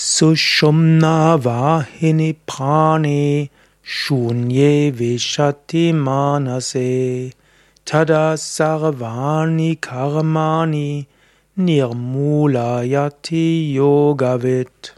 Sushumna vahini prane shunye vishati manase tada sarvani karmani nirmulayati yogavit